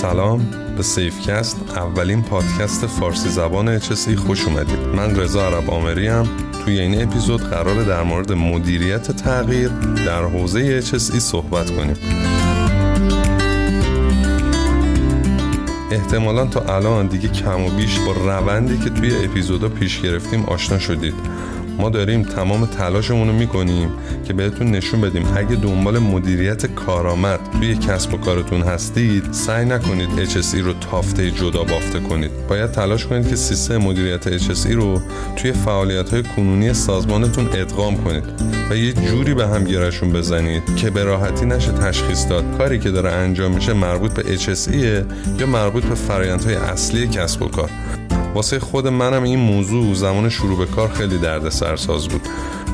سلام به سیفکست اولین پادکست فارسی زبان HSE خوش اومدید. من رضا عرب آمری هم توی این اپیزود قرار در مورد مدیریت تغییر در حوزه HSE صحبت کنیم. احتمالا تا الان دیگه کم و بیش با روندی که توی اپیزودا پیش گرفتیم آشنا شدید. ما داریم تمام تلاشمون رو می‌کنیم که بهتون نشون بدیم. اگه دنبال مدیریت کارآمد توی کسب و کارتون هستید سعی نکنید HSE رو تافته جدا بافته کنید. باید تلاش کنید که سیستم مدیریت HSE رو توی فعالیت های کنونی سازمانتون ادغام کنید و یه جوری به هم گیرشون بزنید که به راحتی نشه تشخیص داد کاری که داره انجام میشه مربوط به HSE یا مربوط به فرایندهای اصلی کسب و کار. واسه خود منم این موضوع زمان شروع به کار خیلی درد سرساز بود.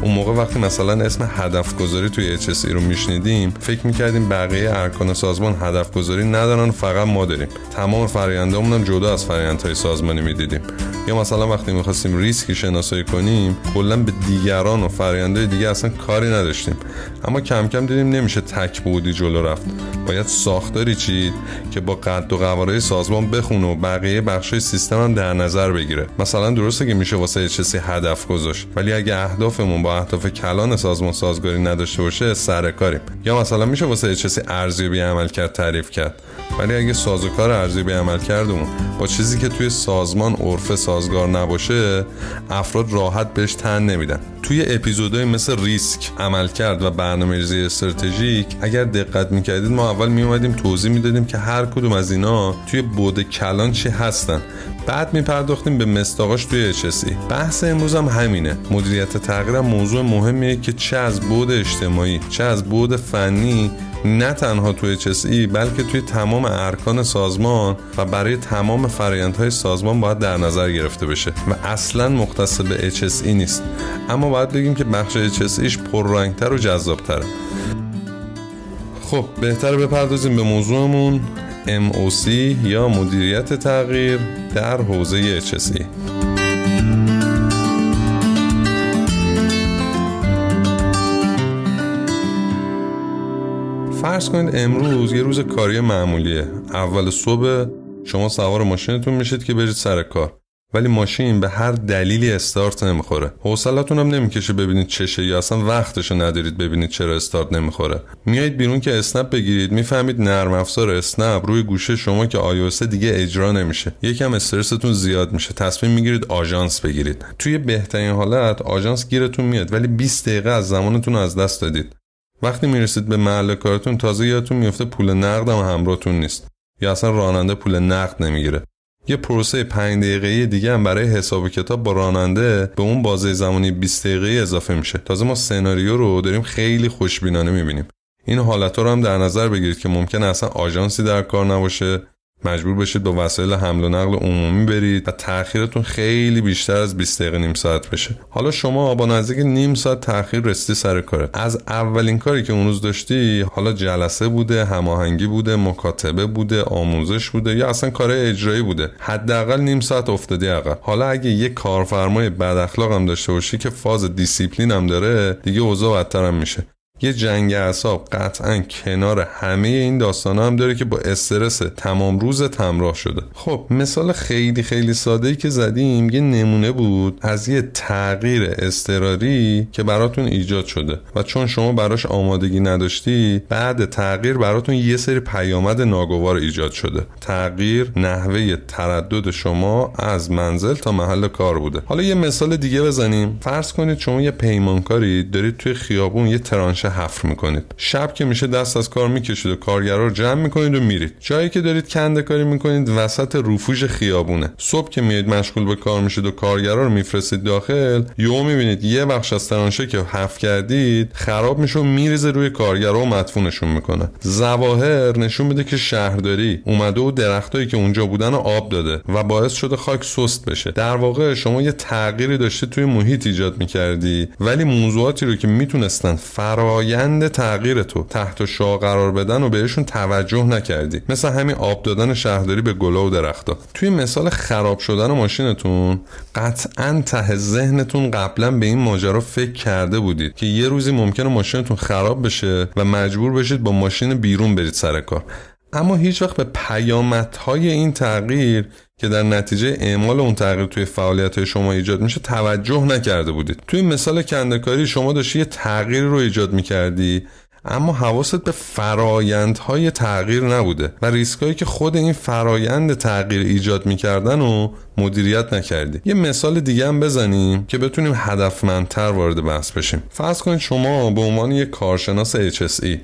اون موقع وقتی مثلا اسم هدف گذاری توی HSE رو میشنیدیم فکر می‌کردیم بقیه ارکان سازمان هدف گذاری ندارن فقط ما داریم. تمام فرایندامون هم جدا از فرایندهای سازمانی می‌دیدیم. یا مثلا وقتی می‌خواستیم ریسکی شناسایی کنیم کلا به دیگران و فرایندهای دیگه اصلا کاری نداشتیم. اما کم کم دیدیم نمیشه تک بودی جلو رفت. باید ساختاری چید که با قد و قواره سازمان بخونه و بقیه بخشای سیستم هم در نظر بگیره. مثلا درسته که میشه واسه چیزی هدف گذاشت ولی اگه اهدافمون با اهداف کلان سازمان سازگاری نداشته باشه سر کاریم. یا مثلا میشه واسه چیزی ارزیابی عمل کرد تعریف کرد. ولی اگه سازوکار ارزیابی عمل کردمون با چیزی که توی سازمان عرف سازگار نباشه افراد راحت بهش تن نمیدن. توی اپیزودهای مثل ریسک عمل کرد و برنامه‌ریزی استراتژیک اگر دقت می‌کردید ما اول میومدیم توضیح می‌دادیم که هر کدوم از اینا توی بود کلان چی هستن. بعد میپرداختیم به مستاقاش توی HSE بحث امروز هم همینه. مدیریت تغییر موضوع مهمیه که چه از بود اجتماعی چه از بود فنی نه تنها توی HSE بلکه توی تمام ارکان سازمان و برای تمام فرایندهای سازمان باید در نظر گرفته بشه و اصلا مختص به HSE نیست. اما باید بگیم که بخش HSEش پررنگتر و جذابتره. خب بهتر بپردازیم به موضوعمون. MOC یا مدیریت تغییر در حوزه HSE فرض کنید امروز یه روز کاری معمولیه. اول صبح شما سوار ماشینتون میشید که برید سر کار. ولی ماشین به هر دلیلی استارت نمی‌خوره. حوصلتون هم نمی‌کشه ببینید چشه یا اصلا وقتشو ندارید ببینید چرا استارت نمی‌خوره. میایید بیرون که اسنپ بگیرید می‌فهمید نرم افزار اسنپ روی گوشه شما که iOS دیگه اجرا نمیشه. یکم استرستون زیاد میشه. تصمیم می‌گیرید آژانس بگیرید. توی بهترین حالت آژانس گیرتون میاد ولی 20 دقیقه از زمانتون از دست دادید. وقتی می‌رسید به محل کارتون تازه یادتون میفته پول نقد هم همراهتون نیست. یا اصلا راننده پول نقد نمی‌گیره. یه پروسه 5 دقیقه‌ای دیگه هم برای حساب و کتاب با راننده به اون بازه زمانی 20 دقیقه اضافه میشه. تازه ما سناریو رو داریم خیلی خوشبینانه می‌بینیم. این حالت رو هم در نظر بگیرید که ممکنه اصلا آژانسی در کار نباشه. مجبور بشید با وسایل حمل و نقل عمومی برید و تاخیرتون خیلی بیشتر از 20 دقیقه نیم ساعت بشه. حالا شما با نزدیک نیم ساعت تاخیر رسیدی سر کاره از اولین کاری که اون روز داشتی حالا جلسه بوده هماهنگی بوده مکاتبه بوده آموزش بوده یا اصلا کار اجرایی بوده. حداقل نیم ساعت افتادی عقب. حالا اگه یه کارفرمای بد اخلاق هم داشته باشی که فاز دیسیپلین هم داره دیگه اوضاع بدتر میشه. یه جنگ اعصاب قطعا کنار همه این داستان هم داره که با استرس تمام روز همراه شده. خب مثال خیلی خیلی ساده ای که زدیم یه نمونه بود از یه تغییر اضطراری که براتون ایجاد شده و چون شما براش آمادگی نداشتی بعد تغییر براتون یه سری پیامد ناگوار ایجاد شده. تغییر نحوه تردد شما از منزل تا محل کار بوده. حالا یه مثال دیگه بزنیم. فرض کنید شما یه پیمانکاری دارید توی خیابون یه ترانشه حفر می‌کنید. شب که میشه دست از کار می‌کشید و کارگرا رو جمع می‌کنید و میرید. جایی که دارید کنده کاری می‌کنید وسط رفوژ خیابونه. صبح که میید مشغول به کار میشید و کارگرا رو میفرستید داخل یهو می‌بینید یه بخش از ترانشه که حفر کردید خراب میشه و میریزه روی کارگرا و مدفونشون می‌کنه. ظواهر نشون میده که شهرداری اومده و درختایی که اونجا بودن رو آب داده و باعث شده خاک سست بشه. در واقع شما یه تغییری داشته توی محیط ایجاد می‌کردی ولی موضوعاتی رو که می‌تونستن فرا فرایند تغییر تو تحت شعا قرار بدن و بهشون توجه نکردی. مثل همین آب دادن شهرداری به گلا و درختا توی مثال خراب شدن ماشینتون قطعا ته ذهنتون قبلا به این ماجرا فکر کرده بودید که یه روزی ممکنه ماشینتون خراب بشه و مجبور بشید با ماشین بیرون برید سر کار. اما هیچ وقت به پیامدهای این تغییر که در نتیجه اعمال اون تغییر توی فعالیت شما ایجاد میشه توجه نکرده بودید. توی مثال کندکاری شما داشتی یه تغییر رو ایجاد می‌کردی اما حواست به فرایندهای تغییر نبوده و ریسکایی که خود این فرایند تغییر ایجاد می‌کردن و مدیریت نکردی. یه مثال دیگه هم بزنیم که بتونیم هدفمندتر وارد بحث بشیم. فرض کنید شما به عنوان یک کارشناس HSE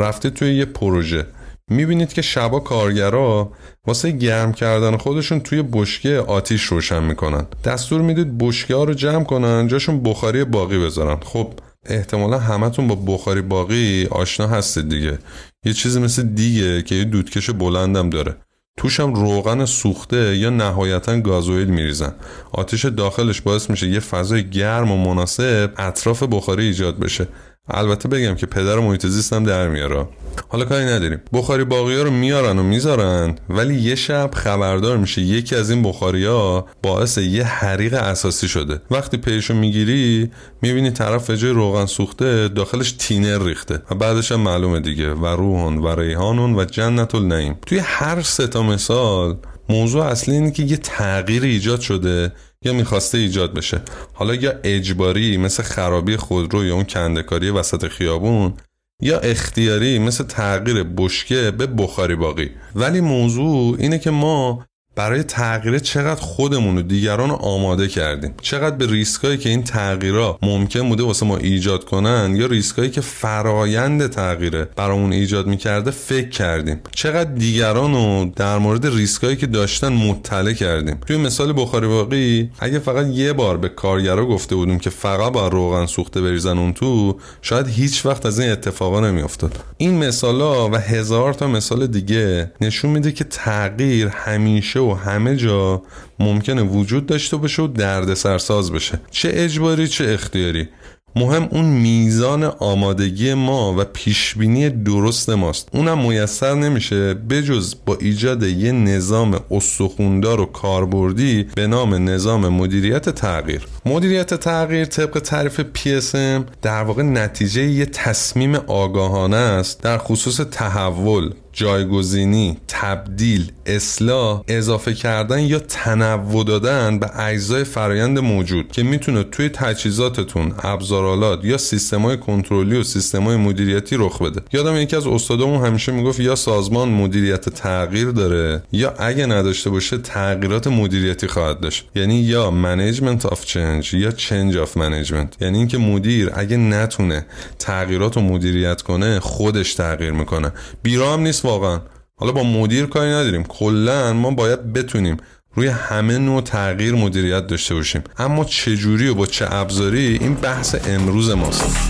رفته توی یه پروژه. می‌بینید که شبا کارگرا واسه گرم کردن خودشون توی بشکه آتیش روشن می‌کنن. دستور می‌دید بشکه ها رو جمع کنن جاشون بخاری باقی بذارن. خب احتمالا همتون با بخاری باقی آشنا هستید دیگه. یه چیزی مثل دیگه که یه دودکش بلندم داره. توشم روغن سوخته یا نهایتا گازوئیل میریزن. آتیش داخلش باعث میشه یه فضای گرم و مناسب اطراف بخاری ایجاد بشه. البته بگم که پدر محیط زیستم در میاره. حالا کاری نداریم. بخاری باقی ها رو میارن و می‌ذارن ولی یه شب خبردار میشه یکی از این بخاری ها باعث یه حریق اساسی شده. وقتی پیشو می‌گیری می‌بینی طرف جای روغن سوخته داخلش تینر ریخته. و بعدش هم معلومه دیگه. و روحون و ریحانون و جنت النعیم توی هر سه تا مثال موضوع اصلی اینه که یه تغییر ایجاد شده یا می‌خواسته ایجاد بشه. حالا یا اجباری مثل خرابی خودرو یا اون کندکاری وسط خیابون یا اختیاری مثل تغییر بشکه به بخاری باقی. ولی موضوع اینه که ما برای تغییر چقدر خودمون و دیگران رو آماده کردیم؟ چقدر به ریسکایی که این تغییرها ممکن بوده واسه ما ایجاد کنن یا ریسکایی که فرایند تغییره برامون ایجاد می‌کرده فکر کردیم؟ چقدر دیگران رو در مورد ریسکایی که داشتن مطلع کردیم؟ توی مثال بخاری باقی اگه فقط یه بار به کارگرا گفته بودیم که فقط با روغن سوخته بریزن اون تو شاید هیچ وقت از این اتفاقا نمیافتاد. این مثالا و هزار تا مثال دیگه نشون میده که تغییر همیشه همه جا ممکنه وجود داشته باشه و درد سرساز بشه. چه اجباری چه اختیاری. مهم اون میزان آمادگی ما و پیشبینی درست ماست. اونم میسر نمیشه. بجز با ایجاد یه نظام استخوندار و کاربردی به نام نظام مدیریت تغییر. مدیریت تغییر طبق تعریف PSM در واقع نتیجه یه تصمیم آگاهانه است در خصوص تحول. جایگزینی، تبدیل، اصلاح، اضافه کردن یا تنوع دادن به اجزای فرایند موجود که می‌تونه توی تجهیزاتتون، ابزارالات یا سیستمای کنترلی و سیستمای مدیریتی رخ بده. یادم یکی از استادامون همیشه می‌گفت یا سازمان مدیریت تغییر داره یا اگه نداشته باشه تغییرات مدیریتی خواهد داشت. یعنی یا management of change یا change of management. یعنی اینکه مدیر اگه نتونه تغییرات رو مدیریت کنه خودش تغییر می‌کنه. بیرا هم نیست واقعا. حالا با مدیر کاری نداریم. کلا ما باید بتونیم روی همه نوع تغییر مدیریت داشته باشیم. اما چجوری و با چه ابزاری این بحث امروز ماست.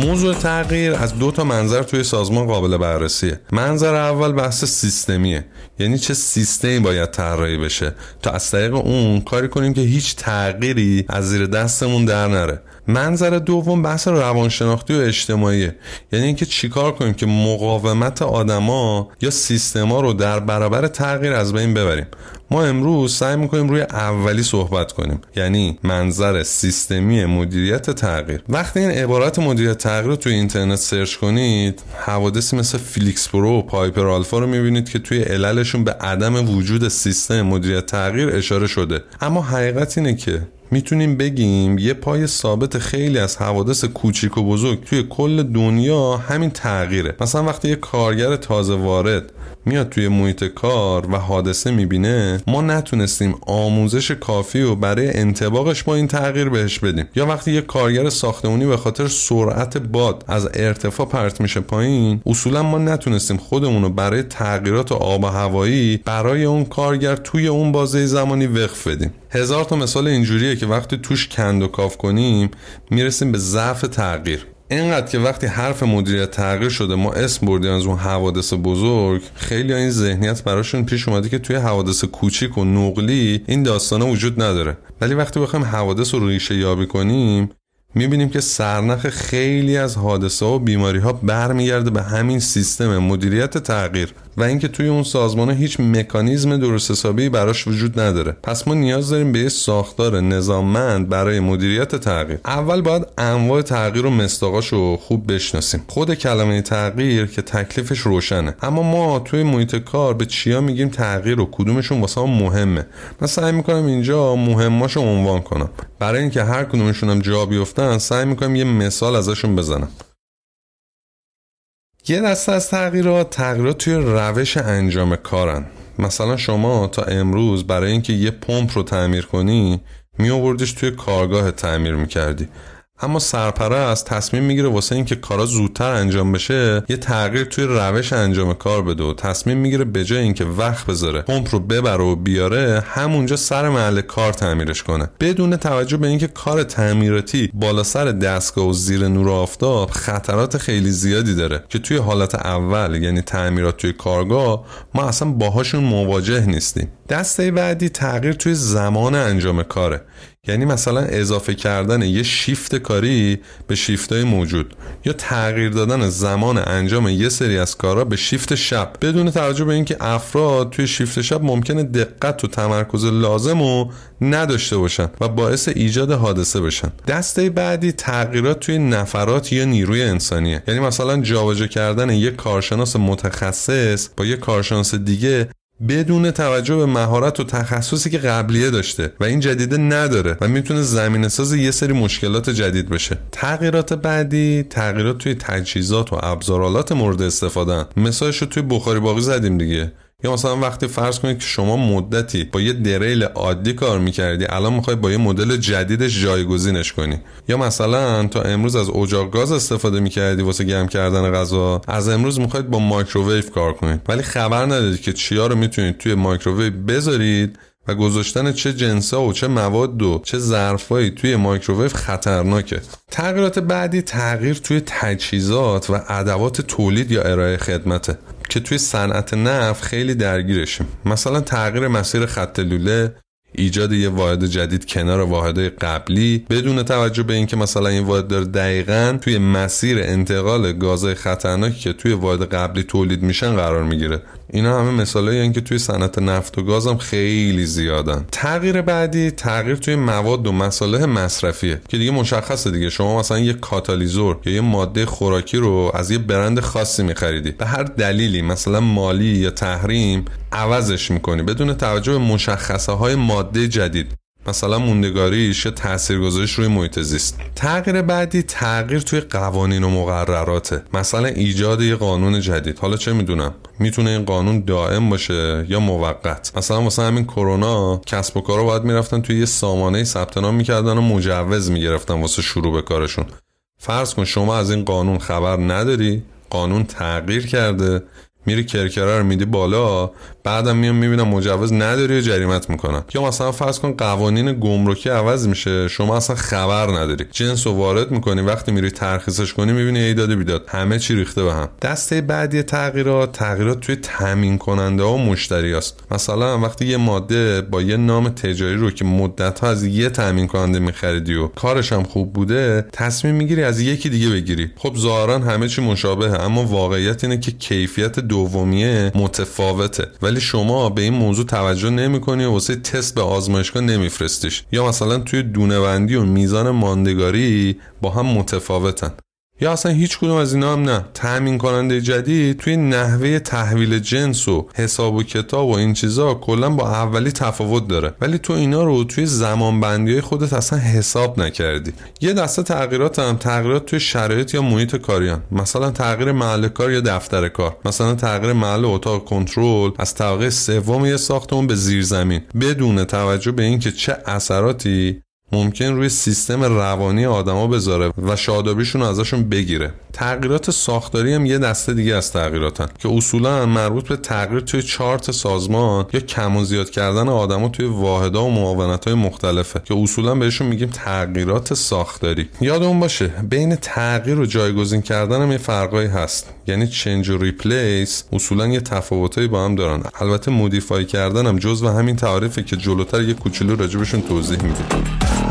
موضوع تغییر از دو تا منظر توی سازمان قابل بررسیه. منظر اول بحث سیستمیه. یعنی چه سیستمی باید طراحی بشه. تا از طریق اون کاری کنیم که هیچ تغییری از زیر دستمون در نره. منظر دوم بحث روانشناختی و اجتماعیه. یعنی اینکه چیکار کنیم که مقاومت آدما یا سیستما رو در برابر تغییر از بین ببریم. ما امروز سعی می‌کنیم روی اولی صحبت کنیم. یعنی منظر سیستمی مدیریت تغییر. وقتی این عبارت مدیریت تغییر رو توی اینترنت search کنید حوادثی مثل Flixborough و Piper Alpha رو می‌بینید که توی عللشون به عدم وجود سیستم مدیریت تغییر اشاره شده. اما حقیقت اینه که می‌تونیم بگیم یه پای ثابت خیلی از حوادث کوچیک و بزرگ توی کل دنیا همین تغییره. مثلا وقتی یه کارگر تازه وارد میاد توی محیط کار و حادثه می‌بینه ما نتونستیم آموزش کافی و برای انتباقش با این تغییر بهش بدیم. یا وقتی یه کارگر ساختمانی به خاطر سرعت باد از ارتفاع پرت میشه پایین اصولا ما نتونستیم خودمون رو برای تغییرات آب و هوایی برای اون کارگر توی اون بازه زمانی وقف بدیم. هزار تا مثال اینجوریه که وقتی توش کند و کاف کنیم می‌رسیم به ضعف تغییر. اینقدر که وقتی حرف مدیریت تغییر شده ما اسم بردیم از اون حوادث بزرگ خیلی این ذهنیت براشون پیش اومده که توی حوادث کوچیک و نقلی این داستانه وجود نداره. ولی وقتی بخوایم حوادث رو ریشه یابی کنیم می‌بینیم که سرنخ خیلی از حادثه و بیماری ها برمیگرده به همین سیستم مدیریت تغییر. و اینکه توی اون سازمان هیچ مکانیزم درست حسابی براش وجود نداره. پس ما نیاز داریم به یه ساختار نظاممند برای مدیریت تغییر. اول باید انواع تغییر و مستاقاش رو خوب بشناسیم. خود کلمه تغییر که تکلیفش روشنه. اما ما توی محیط کار به چیا میگیم تغییر و کدومشون واسه مهمه. من سعی می‌کنم اینجا مهماشو عنوان کنم. برای اینکه هر کدومشون هم جا بیفتن سعی می‌کنم یه مثال ازشون بزنم. یه دسته از تغییرات تغییرات توی روش انجام کارن. مثلا شما تا امروز برای اینکه یه پمپ رو تعمیر کنی می آوردیش توی کارگاه تعمیر می‌کردی. اما سرپرست تصمیم می‌گیره واسه اینکه کارا زودتر انجام بشه یه تغییر توی روش انجام کار بده و تصمیم می‌گیره به جای اینکه وقت بذاره پمپ رو ببره و بیاره همونجا سر محل کار تعمیرش کنه. بدون توجه به اینکه کار تعمیراتی بالا سر دستگاه و زیر نور آفتاب خطرات خیلی زیادی داره که توی حالت اول یعنی تعمیرات توی کارگاه ما اصلا باهاشون مواجه نیستیم. دسته بعدی تغییر توی زمان انجام کاره. یعنی مثلا اضافه کردن یه شیفت کاری به شیفتای موجود یا تغییر دادن زمان انجام یه سری از کارا به شیفت شب. بدون توجه به اینکه افراد توی شیفت شب ممکنه دقت و تمرکز لازم و نداشته باشن و باعث ایجاد حادثه بشن. دسته بعدی تغییرات توی نفرات یا نیروی انسانیه. یعنی مثلا جابجا کردن یه کارشناس متخصص با یه کارشناس دیگه بدون توجه به مهارت و تخصصی که قبلیه داشته و این جدیده نداره و می‌تونه زمینه ساز یه سری مشکلات جدید بشه. تغییرات بعدی تغییرات توی تجهیزات و ابزارآلات مورد استفاده مثالش رو توی بخاری برقی زدیم دیگه. یا مثلا وقتی فرض کنید که شما مدتی با یه دریل عادی کار می‌کردی الان می‌خوای با یه مدل جدیدش جایگزینش کنی. یا مثلا تا امروز از اجاق گاز استفاده می‌کردی واسه گرم کردن غذا از امروز می‌خواید با مایکروویو کار کنید. ولی خبر ندارید که چیا رو می‌تونید توی مایکروویو بذارید و گذاشتن چه جنسا و چه مواد و چه ظرفایی توی مایکروویو خطرناکه. تغییرات بعدی تغییر توی تجهیزات و ادوات تولید یا ارائه خدمته که توی صنعت نفت خیلی درگیرشیم. مثلا تغییر مسیر خط لوله ایجاد یه واحد جدید کنار واحد قبلی بدون توجه به اینکه مثلا این واحد داره دقیقا توی مسیر انتقال گازهای خطرناکی که توی واحد قبلی تولید میشن قرار می‌گیره. اینا همه مثالایی که توی صنعت نفت و گاز هم خیلی زیادن. تغییر بعدی تغییر توی مواد و مصالح مصرفیه که دیگه مشخصه دیگه. شما مثلا یه کاتالیزور یا یه ماده خوراکی رو از یه برند خاصی میخریدی. به هر دلیلی مثلا مالی یا تحریم عوضش می‌کنی. بدون توجه به مشخصه های ماده جدید. مثلا موندگاریش یا تاثیرگذاریش روی محیط زیست. تغییر بعدی تغییر توی قوانین و مقرراته. مثلا ایجاد یه قانون جدید. حالا چه می‌دونم؟ می‌تونه این قانون دائم باشه یا موقت. مثلا واسه همین کرونا کسب و کارا باید می‌رفتن توی یه سامانه ثبت نام می‌کردن و مجوز می‌گرفتن واسه شروع به کارشون. فرض کن شما از این قانون خبر نداری قانون تغییر کرده میری کرکره رو میدی بالا بعدم میام می‌بینم مجوز نداری و جریمت می‌کنن یا مثلا فرض کن قوانین گمرکی عوض میشه شما اصلا خبر نداری. جنس رو وارد می‌کنی وقتی میری ترخیصش کنی می‌بینی ای داده بیداد. همه چی ریخته به هم. دسته بعدی تغییرات تغییرات توی تامین کننده ها و مشتری است. مثلا وقتی یه ماده با یه نام تجاری رو که مدت ها از یه تامین کننده میخریدی و کارش هم خوب بوده تصمیم می‌گیری از یکی دیگه بگیری. خب ظاهرا همه چی مشابهه اما واقعیت اینه که کیفیت دومیه متفاوته. ولی شما به این موضوع توجه نمی‌کنی و واسه تست به آزمایشگاه نمیفرستیش. یا مثلا توی دونه‌بندی و میزان ماندگاری با هم متفاوتن. یا اصلا هیچ کدوم از اینا هم نه. تأمین کننده جدید توی نحوه تحویل جنس و حساب و کتاب و این چیزا کلا با اولی تفاوت داره. ولی تو اینا رو توی زمان بندی های خودت اصلا حساب نکردی. یه دسته تغییرات هم تغییرات توی شرایط یا محیط کاری هم. مثلا تغییر محل کار یا دفتر کار. مثلا تغییر محل اتاق کنترل. از طبقه سوم یه ساختمون به زیر زمین بدون توجه به اینکه چه اثراتی ممکن روی سیستم روانی آدما بذاره و شادابیشون ازشون بگیره. تغییرات ساختاری هم یه دسته دیگه از تغییراتن که اصولا مربوط به تغییر توی چارت سازمان یا کم و زیاد کردن آدما توی واحدها و معاونت های مختلفه که اصولا بهشون میگیم تغییرات ساختاری. یادمون باشه بین تغییر و جایگزین کردن هم یه فرقایی هست. یعنی چنج و ریپلیس اصولا یه تفاوتایی با هم دارن. البته مودیفای کردن هم جزو همین تعریفه که جلوتر یه کوچولو راجبشون توضیح میدیم.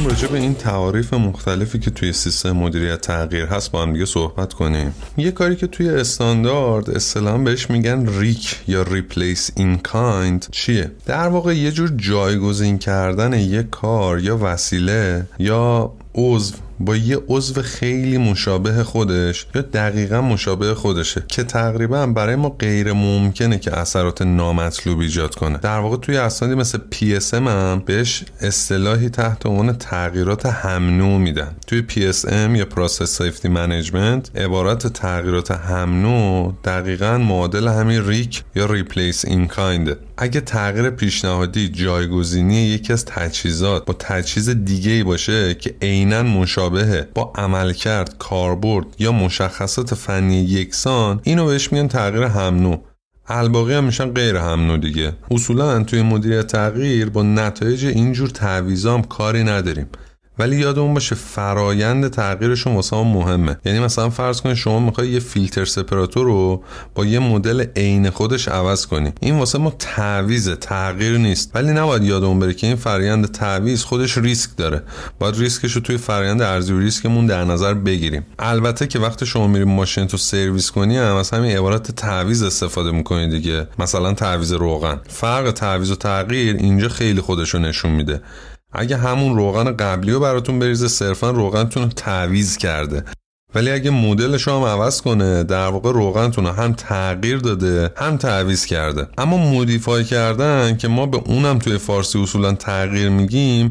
یکم راجع به این تعاریف مختلفی که توی سیستم مدیریت تغییر هست با هم دیگه صحبت کنیم. یه کاری که توی استاندارد اصطلاحا بهش میگن RIK یا replace in kind چیه؟ در واقع یه جور جایگزین کردن یه کار یا وسیله یا عضو با یه عضو خیلی مشابه خودش یا دقیقا مشابه خودشه که تقریبا برای ما غیر ممکنه که اثرات نامطلوب ایجاد کنه. در واقع توی اسنادی مثل PSM هم بهش اصطلاحی تحت عنوان تغییرات همنوع میدن. توی PSM یا process safety management عبارت تغییرات همنوع دقیقا معادل همین RIK یا replace in kind ه اگه تغییر پیشنهادی جایگزینی یکی از تجهیزات با تجهیز دیگه باشه که عینا مشابهه با عملکرد کاربرد یا مشخصات فنی یکسان اینو بهش میگن تغییر همنو الباقی هم میشن غیر همنو دیگه. اصولا توی مدیریت تغییر با نتایج اینجور تعویضام کاری نداریم. ولی یادمون باشه فرایند تغییرشون واسه ما مهمه. یعنی مثلا فرض کنید شما می‌خوای یه فیلتر سپراتور رو با یه مدل عین خودش عوض کنی. این واسه ما تعویض تغییر نیست. ولی نباید یادمون بره که این فرایند تعویض خودش ریسک داره. باید ریسکش رو توی فرایند ارزیابی ریسکمون در نظر بگیریم. البته که وقتی شما میری ماشینتو سرویس کنی هم از همین عبارت تعویض استفاده می‌کنید دیگه. مثلا تعویض روغن. فرق تعویض و تغییر اینجا خیلی خودش رو نشون میده. اگه همون روغن قبلی رو براتون بریزه صرفا روغنتون رو تعویض کرده. ولی اگه مدلش هم عوض کنه در واقع روغنتون رو هم تغییر داده هم تعویض کرده. اما modify کردن که ما به اونم توی فارسی اصولا تغییر میگیم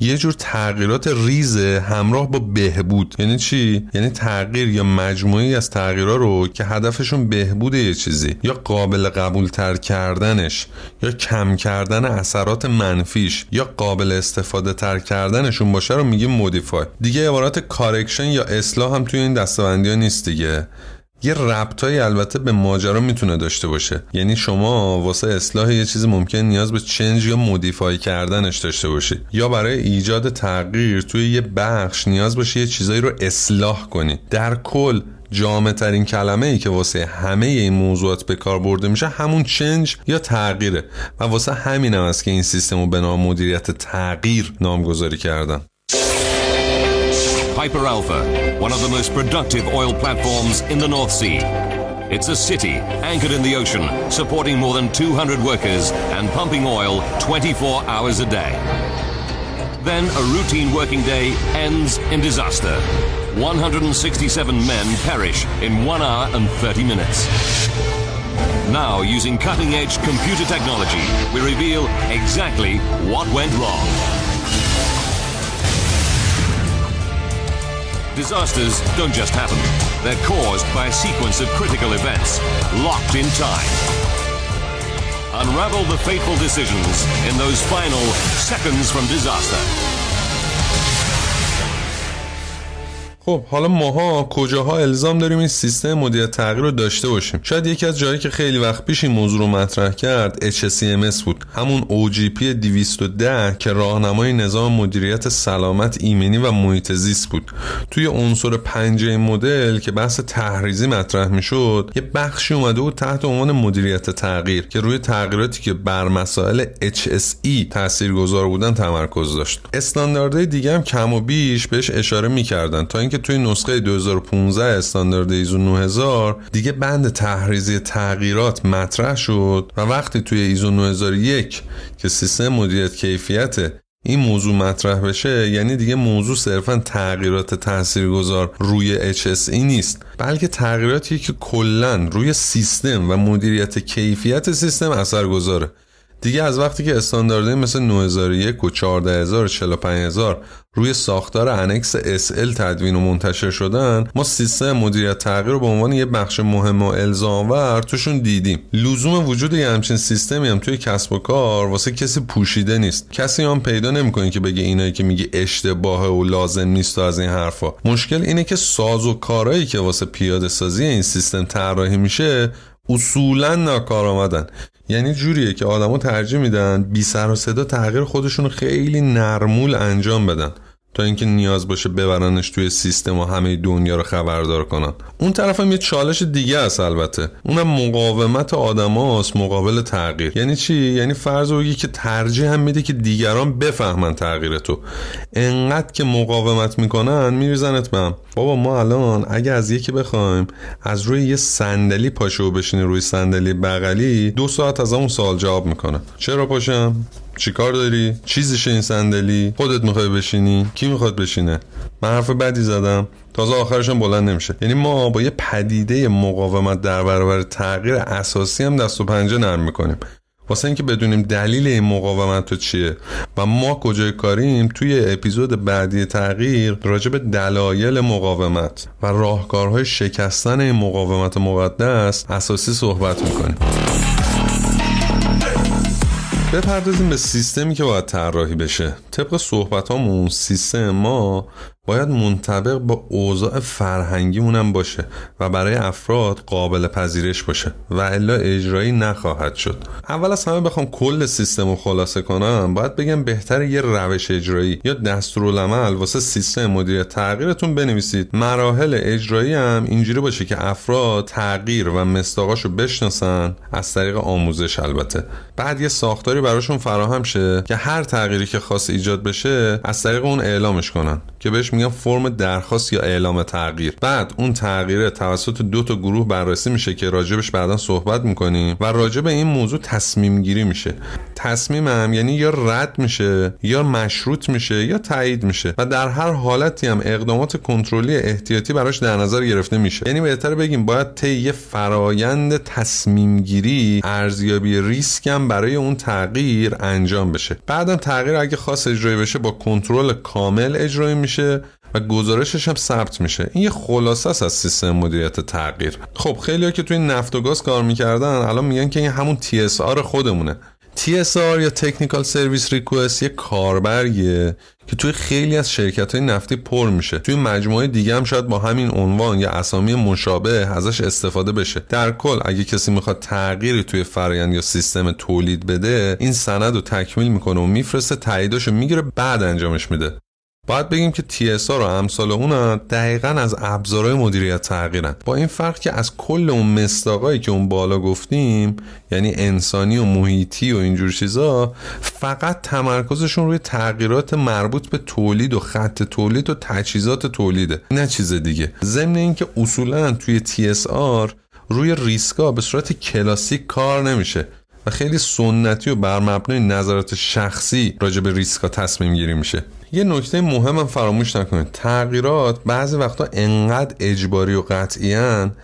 یه جور تغییرات ریزه همراه با بهبود. یعنی چی؟ یعنی تغییر یا مجموعه‌ای از تغییرها رو که هدفشون بهبود یه چیزی یا قابل قبول تر کردنش یا کم کردن اثرات منفیش یا قابل استفاده تر کردنشون باشه رو میگیم modify دیگه عبارت correction یا اصلاح هم توی این دسته‌بندی ها نیست دیگه. یه ربطایی البته به ماجرا می‌تونه داشته باشه. یعنی شما واسه اصلاح یه چیزی ممکن نیاز به چنج یا مودیفای کردنش داشته باشید یا برای ایجاد تغییر توی یه بخش نیاز باشه یه چیزایی رو اصلاح کنی. در کل جامع ترین کلمه ای که واسه همه این موضوعات به کار برده میشه همون چنج یا تغییره. و واسه همین هم است که این سیستم رو به نام مدیریت تغییر نامگذاری کردن. Piper Alpha, one of the most productive oil platforms in the North Sea. It's a city anchored in the ocean, supporting more than 200 workers and pumping oil 24 hours a day. Then a routine working day ends in disaster. 167 men perish in 1 hour and 30 minutes. Now, using cutting edge computer technology, we reveal exactly what went wrong. Disasters don't just happen. They're caused by a sequence of critical events, locked in time. Unravel the fateful decisions in those final seconds from disaster. خب حالا ماها کجاها الزام داریم این سیستم مدیریت تغییر رو داشته باشیم؟ شاید یکی از جایی که خیلی وقت پیش این موضوع رو مطرح کرد HSCMS بود. همون OGP 210 که راهنمای نظام مدیریت سلامت ایمنی و محیط زیست بود. توی عنصر پنجه مدل که بحث تحریزی مطرح می‌شد یه بخشی اومده بود تحت عنوان مدیریت تغییر که روی تغییراتی که بر مسائل HSE تاثیرگذار بودن تمرکز داشت. استانداردهای دیگه هم کم و بیش بهش اشاره می‌کردن تا اینکه که توی نسخه 2015 استاندارد ایزو 9000 دیگه بند تحریزی تغییرات مطرح شد و وقتی توی ایزو 9001 که سیستم مدیریت کیفیت این موضوع مطرح بشه یعنی دیگه موضوع صرفا تغییرات تاثیرگذار روی HSE نیست بلکه تغییراتی که کلا روی سیستم و مدیریت کیفیت سیستم اثر گذاره دیگه از وقتی که استانداردهای مثل 9001 و 14000 و 45000 روی ساختار انکس SL تدوین و منتشر شدن ما سیستم مدیریت تغییر رو به عنوان یه بخش مهم و الزامور توشون دیدیم. لزوم وجود یه همچین سیستمی هم توی کسب و کار واسه کسی پوشیده نیست. کسی هم پیدا نمی‌کنه که بگه اینایی که میگه اشتباهه و لازم نیست و از این حرفا. مشکل اینه که ساز و کارهایی که واسه پیاده سازی این سیستم طراحی میشه اصولا ناکارآمدن. یعنی جوریه که آدما ترجیح میدن بی سر و صدا تغییر خودشون خیلی نرمول انجام بدن. تا اینکه نیاز باشه ببرنش توی سیستم و همه دنیا رو خبردار کنن. اون طرف هم یه چالش دیگه است البته. اونم مقاومت آدماست مقابل تغییر. یعنی چی؟ یعنی فرض بگی که ترجیح هم میده که دیگران بفهمن تغییر تو. انقدر که مقاومت می‌کنن میریزنت بهم بابا ما الان اگه از یکی بخوایم از روی یه صندلی پاشو بشینی روی صندلی بغلی دو ساعت از اون سوال جواب می‌کنه. چرا پاشم؟ چیکار داری؟ چیزیشه این صندلی؟ خودت می‌خوای بشینی؟ کی می‌خواد بشینه؟ من حرف بدی زدم. تازه آخرشم بلند نمیشه. یعنی ما با یه پدیده مقاومت در برابر تغییر اساسی هم دست و پنجه نرم می‌کنیم. واسه اینکه بدونیم دلیل این مقاومت تو چیه و ما کجای کاریم توی اپیزود بعدی تغییر راجع به دلایل مقاومت و راهکارهای شکستن این مقاومت مقدس اساسی صحبت می‌کنیم. بپردازیم به سیستمی که باید طراحی بشه. طبق صحبت همون سیستم ما باید منطبق با اوضاع فرهنگیمون هم باشه و برای افراد قابل پذیرش باشه و الا اجرایی نخواهد شد. اول از همه بخوام کل سیستم رو خلاصه کنم باید بگم بهتر یه روش اجرایی یا دستورالعمل واسه سیستم مدیریت تغییرتون بنویسید. مراحل اجرایی هم اینجوری باشه که افراد تغییر و مستاقاشو بشناسن از طریق آموزش البته. بعد یه ساختاری براشون فراهم شه که هر تغییری که خاص ایجاد بشه از طریق اون اعلامش کنن که بهش میگن فرم درخواست یا اعلام تغییر. بعد اون تغییر توسط دو تا گروه بررسی میشه که راجبش بعدا صحبت می‌کنیم و راجب این موضوع تصمیم گیری میشه تصمیمم یعنی یا رد میشه یا مشروط میشه یا تایید میشه و در هر حالتی هم اقدامات کنترلی احتیاطی براش در نظر گرفته میشه. یعنی بهتر بگیم باید طی یه فرایند تصمیم گیری ارزیابی ریسک هم برای اون تغییر انجام بشه. بعدم تغییر اگه خاص اجرایی بشه با کنترل کامل اجرایی میشه. و گزارشش هم ثبت میشه. این یه خلاصه است از سیستم مدیریت تغییر. خب خیلی که توی نفت و گاز کار می‌کردن الان میگن که این همون TSR خودمونه. TSR یا Technical Service Request یه کاربریه که توی خیلی از شرکت های نفتی پر میشه. توی مجموعه دیگه هم شاید با همین عنوان یا اسامی مشابه ازش استفاده بشه. در کل اگه کسی می‌خواد تغییری توی فرایند یا سیستم تولید بده این سند رو تکمیل می‌کنه و میفرسته تاییداشو می‌گیره بعد انجامش میده. باید بگیم که TSA و امثال اون دقیقا از ابزارهای مدیریت تغییرن. با این فرق که از کل اون مستاقایی که اون بالا گفتیم یعنی انسانی و محیطی و اینجور چیزا فقط تمرکزشون روی تغییرات مربوط به تولید و خط تولید و تجهیزات تولیده نه چیز دیگه. ضمن اینکه اصولا توی TSR روی ریسکا به صورت کلاسیک کار نمیشه. و خیلی سنتی و بر مبنای نظرات شخصی راجع به ریسکا تصمیم گیری میشه. یه نکته مهم هم فراموش نکنید. تغییرات بعضی وقتا انقدر اجباری و قطعی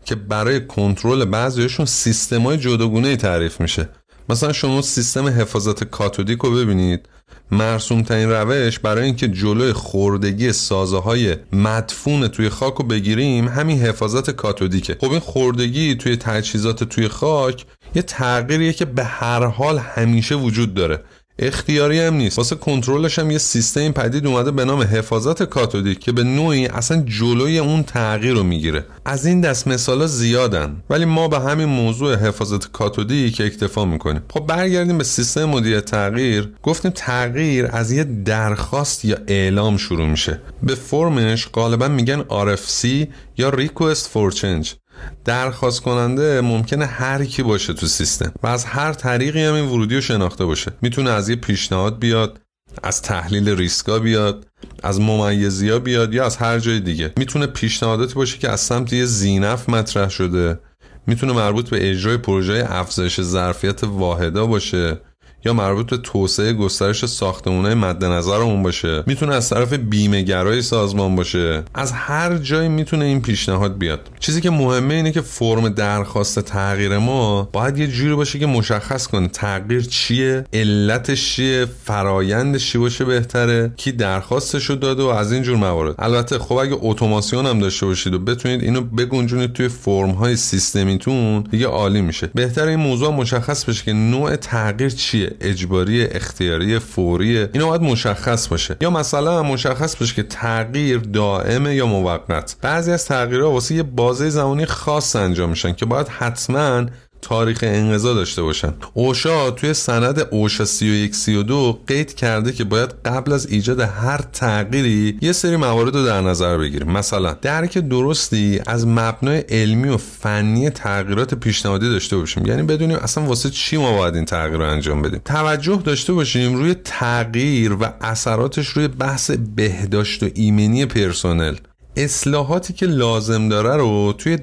که برای کنترل بعضیشون سیستمای جداگونه تعریف میشه. مثلا شما سیستم حفاظت کاتودیک رو ببینید. مرسوم ترین روش برای اینکه جلوی خوردگی سازه های مدفون توی خاک رو بگیریم همین حفاظت کاتودیکه. خب این خوردگی توی تجهیزات توی خاک یه تغییریه که به هر حال همیشه وجود داره. اختیاری هم نیست. واسه کنترلش هم یه سیستم پدید اومده به نام حفاظت کاتودیک که به نوعی اصلا جلوی اون تغییر رو می‌گیره. از این دست مثالا زیادن. ولی ما به همین موضوع حفاظت کاتودیک اکتفا می‌کنیم. خب برگردیم به سیستم مدیریت تغییر. گفتیم تغییر از یه درخواست یا اعلام شروع میشه. به فرمش غالبا میگن RFC یا Request for Change. درخواست کننده ممکنه هر کی باشه تو سیستم و از هر طریقی هم این ورودی رو شناخته باشه. می‌تونه از یه پیشنهاد بیاد از تحلیل ریسکا بیاد از ممیزی ها بیاد یا از هر جای دیگه. می‌تونه پیشنهاداتی باشه که از سمت یه زینف مطرح شده. می‌تونه مربوط به اجرای پروژه افزایش ظرفیت واحدا باشه. یا مربوط به توسعه گسترش ساختمونه مد نظرمون باشه. می‌تونه از طرف بیمه گرای سازمان باشه. از هر جایی می‌تونه این پیشنهاد بیاد. چیزی که مهمه اینه که فرم درخواست تغییر ما باید یه جوری باشه که مشخص کنه تغییر چیه علتش چیه فرایندش چی باشه بهتره کی درخواستش رو داده و از این جور موارد. البته خب اگه اتوماسیون هم داشته باشید و بتونید اینو بگنجونید توی فرم های سیستمیتون دیگه عالی میشه. بهتر این موضوع مشخص بشه که نوع تغییر چیه. اجباری اختیاری فوری اینا باید مشخص باشه. یا مثلا مشخص باشه که تغییر دائمه یا موقت. بعضی از تغییرها واسه یه بازه زمانی خاص انجام میشن که باید حتما تاریخ انقضا داشته باشن. اوشا توی سند اوشا 31 32 قید کرده که باید قبل از ایجاد هر تغییری یه سری موارد رو در نظر بگیریم. مثلا درک درستی از مبنای علمی و فنی تغییرات پیشنهادی داشته باشیم. یعنی بدونیم اصلا واسه چی ما باید این تغییر رو انجام بدیم. توجه داشته باشیم روی تغییر و اثراتش روی بحث بهداشت و ایمنی پرسنل. اصلاحاتی که لازم داره رو توی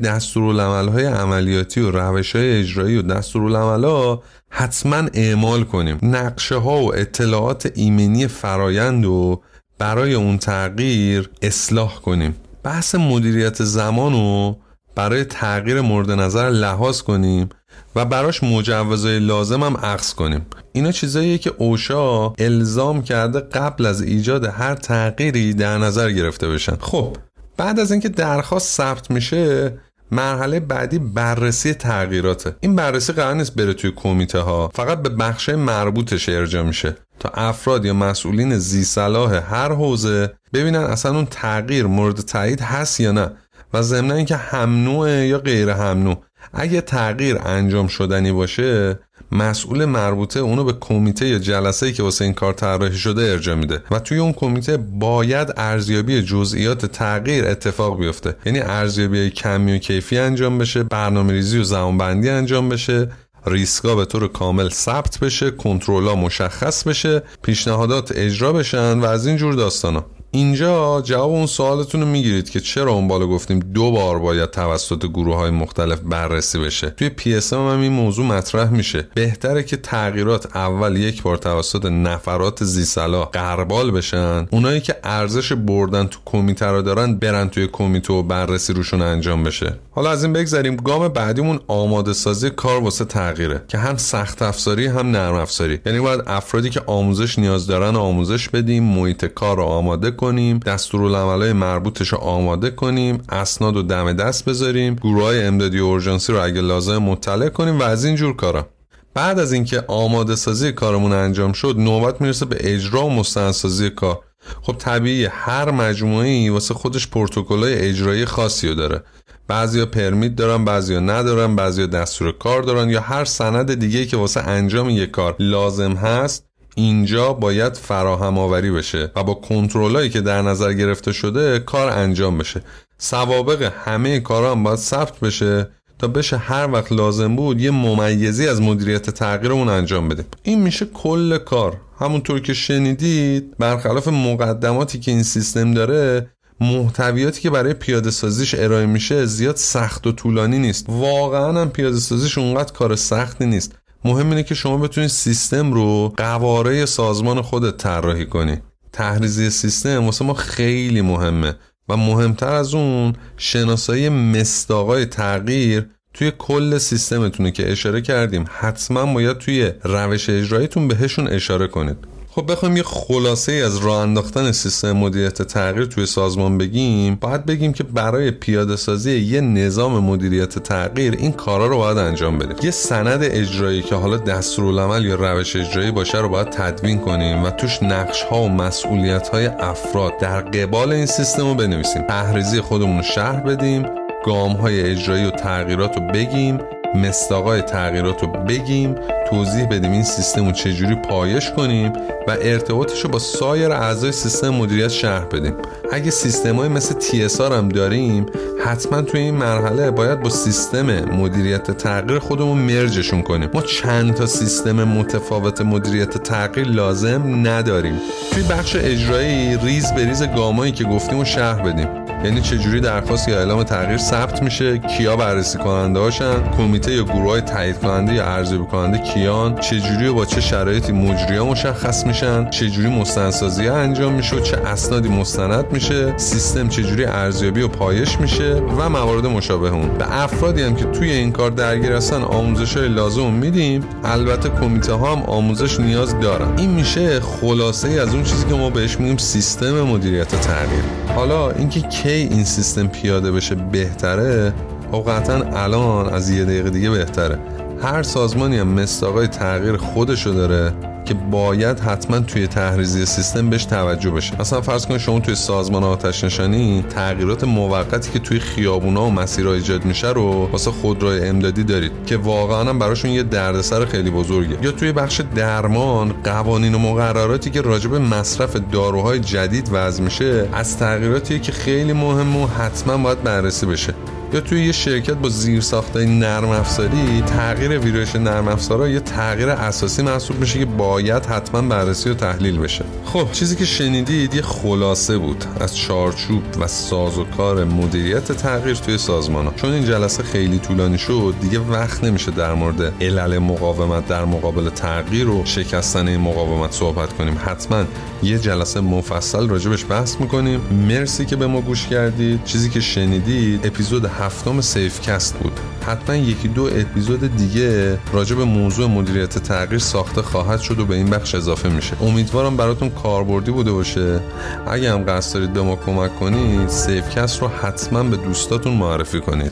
های عملیاتی و روش های اجرایی و ها حتما اعمال کنیم. نقشه ها و اطلاعات ایمنی فرایند و برای اون تغییر اصلاح کنیم. بحث مدیریت زمان رو برای تغییر مورد نظر لحاظ کنیم و براش مجوزهای لازم هم عقص کنیم. اینا چیزاییه که اوشا الزام کرده قبل از ایجاد هر تغییری در نظر گرفته بشن. خب بعد از اینکه درخواست ثبت میشه مرحله بعدی بررسی تغییراته. این بررسی قرار نیست بره توی کمیته ها فقط به بخش مربوطش ارجا میشه تا افراد یا مسئولین زی صلاح هر حوزه ببینن اصلا اون تغییر مورد تایید هست یا نه و ضمن اینکه هم یا غیر هم اگه تغییر انجام شدنی باشه مسئول مربوطه اونو به کمیته یا جلسه که واسه این کار طراحی شده ارجا میده و توی اون کمیته باید ارزیابی جزئیات تغییر اتفاق بیفته. یعنی ارزیابی کمی و کیفی انجام بشه برنامه ریزی و زمانبندی انجام بشه ریسکا به طور کامل ثبت بشه کنترلا مشخص بشه پیشنهادات اجرا بشن و از این جور داستانا. اینجا جواب اون سوالتون رو می‌گیرید که چرا اون بالا گفتیم دو بار باید توسط گروه های مختلف بررسی بشه. توی پی هم, این موضوع مطرح میشه. بهتره که تغییرات اول یک بار توسط نفرات زیسلا قربال بشن. اونایی که ارزش بردن تو کمیته رو دارن برن توی کمیته و بررسی روشون انجام بشه. حالا از این بگذریم. گام بعدیمون آماده سازی کار واسه تغییره. که هم سخت افزاری هم نرم افزاری. یعنی باید افرادی که آموزش نیاز دارن آموزش بدیم محیط کار رو آماده کنیم دستورالعملای مربوطش رو آماده کنیم اسناد و دم دست بذاریم گروه های امدادی اورژانسی رو اگه لازم مطلع کنیم و از این جور کارا. بعد از اینکه آماده سازی کارمون انجام شد نوبت می‌رسه به اجرا و مستندسازی کار. خب طبیعی هر مجموعه واسه خودش پروتکل‌های اجرایی خاصی رو داره. بعضیا پرمیت دارن بعضیا ندارن بعضیا دستور کار دارن یا هر سند دیگه که واسه انجام یک کار لازم هست اینجا باید فراهم آوری بشه و با کنترلایی که در نظر گرفته شده کار انجام بشه. سوابق همه کارا هم باید ثبت بشه تا بشه هر وقت لازم بود یه ممیزی از مدیریت تغییرمون انجام بدیم این میشه کل کار. همونطور که شنیدید برخلاف مقدماتی که این سیستم داره محتویاتی که برای پیاده سازیش ارائه میشه زیاد سخت و طولانی نیست. واقعا هم پیاده سازیش اونقدر کار سختی نیست. مهم اینه که شما بتونید سیستم رو قواره سازمان خودت طراحی کنی. تحریزی سیستم واسه ما خیلی مهمه و مهمتر از اون شناسایی مستاقای تغییر توی کل سیستمتونه که اشاره کردیم. حتما باید توی روش اجراییتون بهشون اشاره کنید. خب بخوایم یه خلاصه از راه انداختن سیستم مدیریت تغییر توی سازمان بگیم باید بگیم که برای پیاده سازی یه نظام مدیریت تغییر این کارا رو باید انجام بدیم. یه سند اجرایی که حالا دستورالعمل یا روش اجرایی باشه رو باید تدوین کنیم و توش نقش ها و مسئولیت های افراد در قبال این سیستم رو بنویسیم. تحریزی خودمون رو شهر بدیم گام های اجرایی تغییرات رو بگیم مصداقای تغییرات رو بگیم توضیح بدیم این سیستم رو چجوری پایش کنیم و ارتباطش رو با سایر اعضای سیستم مدیریت شرح بدیم. اگه سیستم های مثل TSR هم داریم حتما توی این مرحله باید با سیستم مدیریت تغییر خودمون merge شون کنیم. ما چند تا سیستم متفاوت مدیریت تغییر لازم نداریم. توی بخش اجرایی ریز به ریز گامایی که گفتیم و شرح بدیم. یعنی چجوری درخواست یا اعلام تغییر ثبت میشه؟ کیا بررسی کننده هاشن؟ کمیته یا گروه های تایید کننده یا ارزیابی کننده کیان؟ چجوری و با چه شرایطی مجری مشخص میشن؟ چجوری مستندسازی انجام میشه و چه اسنادی مستند میشه؟ سیستم چجوری ارزیابی و پایش میشه؟ و موارد مشابه اون. به افرادی هم که توی این کار درگیر هستن آموزش های لازم میدیم. البته کمیته ها هم آموزش نیاز دارن. این میشه خلاصه ای از اون چیزی که ما بهش میگیم سیستم مدیریت تغییر. حالا اینکه کی این سیستم پیاده بشه بهتره خب الان از یه دقیقه دیگه بهتره. هر سازمانی هم مستاقای تغییر خودشو داره که باید حتما توی تحریزی سیستم بهش توجه بشه. مثلا فرض کنید شما توی سازمان آتش نشانی تغییرات موقتی که توی خیابونا و مسیرها ایجاد میشه رو واسه خودروی امدادی دارید که واقعا براشون یه دردسر خیلی بزرگه. یا توی بخش درمان قوانین و مقرراتی که راجع به مصرف داروهای جدید وضع میشه از تغییراتی که خیلی مهمه و حتما باید بررسی بشه. یا توی یه شرکت با زیر ساخته نرم افزاری تغییر ویرایش نرم افزارا یه تغییر اساسی محسوب میشه که باید حتما بررسی و تحلیل بشه. خب چیزی که شنیدید یه خلاصه بود از چارچوب و ساز و کار مدیریت تغییر توی سازمان ها. چون این جلسه خیلی طولانی شد دیگه وقت نمیشه در مورد علل مقاومت در مقابل تغییر و شکستن این مقاومت صحبت کنیم. حتما یه جلسه مفصل راجبش بحث می‌کنیم. مرسی که به ما گوش کردید. چیزی که شنیدید اپیزود هفتم سیفکست بود. حتما یکی دو اپیزود دیگه راجع به موضوع مدیریت تغییر ساخته خواهد شد و به این بخش اضافه میشه. امیدوارم براتون کاربردی بوده باشه. اگه هم قصد دارید به ما کمک کنید سیفکست رو حتما به دوستاتون معرفی کنید.